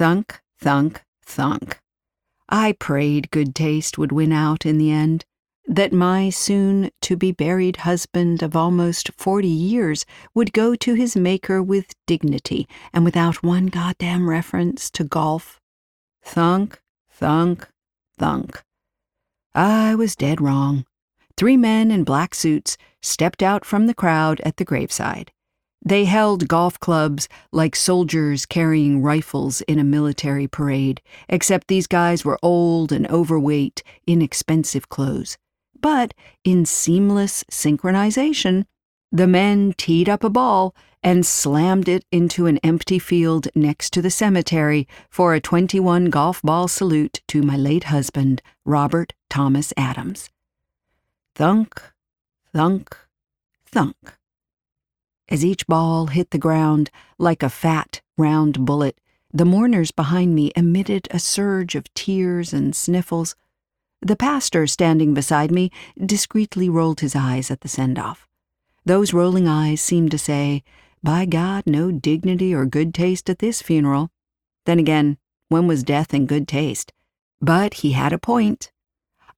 Thunk, thunk, thunk. I prayed good taste would win out in the end, that my soon to be buried husband of almost forty years would go to his maker with dignity and without one goddamn reference to golf. Thunk, thunk, thunk. I was dead wrong. Three men in black suits stepped out from the crowd at the graveside. They held golf clubs like soldiers carrying rifles in a military parade, except these guys were old and overweight, in expensive clothes. But in seamless synchronization, the men teed up a ball and slammed it into an empty field next to the cemetery for a 21 golf ball salute to my late husband, Robert Thomas Adams. Thunk, thunk, thunk. As each ball hit the ground like a fat, round bullet, the mourners behind me emitted a surge of tears and sniffles. The pastor standing beside me discreetly rolled his eyes at the send off. Those rolling eyes seemed to say, By God, no dignity or good taste at this funeral. Then again, when was death in good taste? But he had a point.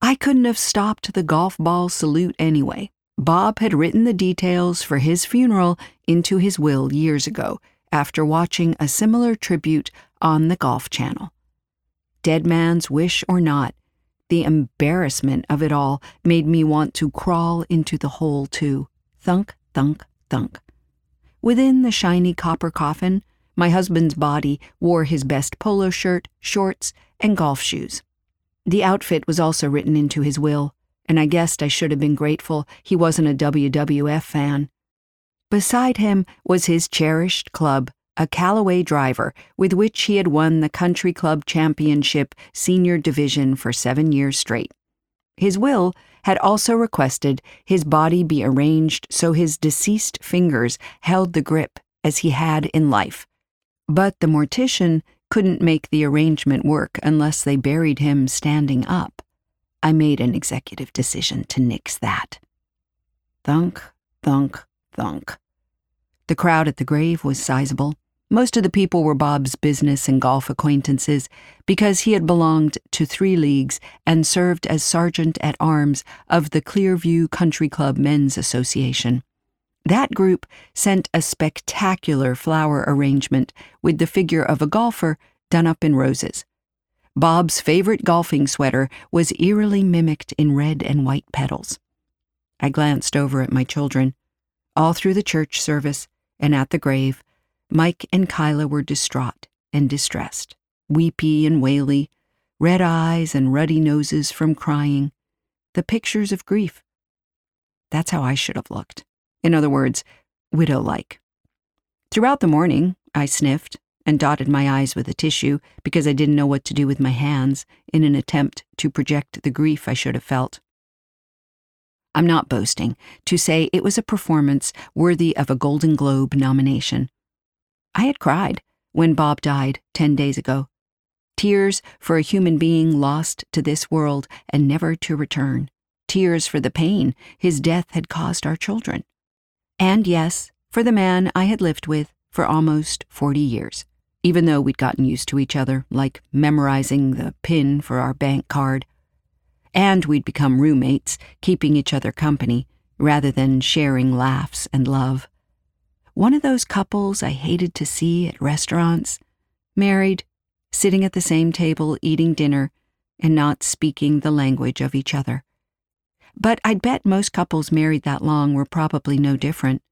I couldn't have stopped the golf ball salute anyway. Bob had written the details for his funeral into his will years ago after watching a similar tribute on the Golf Channel. Dead man's wish or not, the embarrassment of it all made me want to crawl into the hole too. Thunk, thunk, thunk. Within the shiny copper coffin, my husband's body wore his best polo shirt, shorts, and golf shoes. The outfit was also written into his will, and I guessed I should have been grateful he wasn't a WWF fan. Beside him was his cherished club, a Callaway driver, with which he had won the Country Club Championship Senior Division for seven years straight. His will had also requested his body be arranged so his deceased fingers held the grip as he had in life. But the mortician couldn't make the arrangement work unless they buried him standing up. I made an executive decision to nix that. Thunk, thunk, thunk. The crowd at the grave was sizable. Most of the people were Bob's business and golf acquaintances because he had belonged to three leagues and served as sergeant at arms of the Clearview Country Club Men's Association. That group sent a spectacular flower arrangement with the figure of a golfer done up in roses. Bob's favorite golfing sweater was eerily mimicked in red and white petals. I glanced over at my children. All through the church service and at the grave, Mike and Kyla were distraught and distressed, weepy and waily, red eyes and ruddy noses from crying, the pictures of grief. That's how I should have looked. In other words, widow like. Throughout the morning, I sniffed and dotted my eyes with a tissue because I didn't know what to do with my hands in an attempt to project the grief I should have felt. I'm not boasting to say it was a performance worthy of a Golden Globe nomination. I had cried when Bob died 10 days ago. Tears for a human being lost to this world and never to return. Tears for the pain his death had caused our children. And yes, for the man I had lived with for almost 40 years, even though we'd gotten used to each other, like memorizing the PIN for our bank card. And we'd become roommates, keeping each other company, rather than sharing laughs and love. One of those couples I hated to see at restaurants, married, sitting at the same table eating dinner, and not speaking the language of each other. But I'd bet most couples married that long were probably no different.